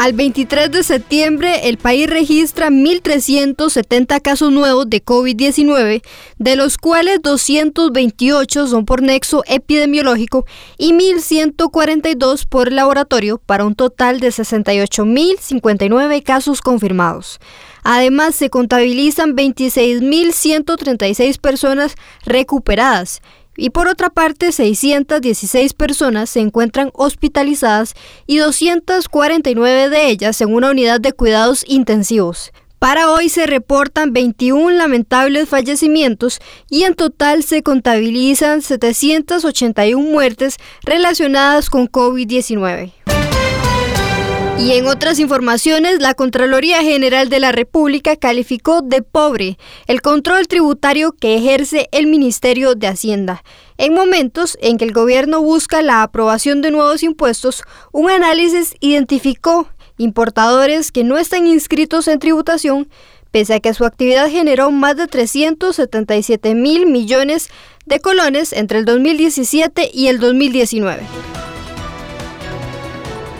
Al 23 de septiembre, el país registra 1.370 casos nuevos de COVID-19, de los cuales 228 son por nexo epidemiológico y 1.142 por laboratorio, para un total de 68.059 casos confirmados. Además, se contabilizan 26.136 personas recuperadas y por otra parte 616 personas se encuentran hospitalizadas y 249 de ellas en una unidad de cuidados intensivos. Para hoy se reportan 21 lamentables fallecimientos y en total se contabilizan 781 muertes relacionadas con COVID-19. Y en otras informaciones, la Contraloría General de la República calificó de pobre el control tributario que ejerce el Ministerio de Hacienda. En momentos en que el gobierno busca la aprobación de nuevos impuestos, un análisis identificó importadores que no están inscritos en tributación, pese a que su actividad generó más de 377 mil millones de colones entre el 2017 y el 2019.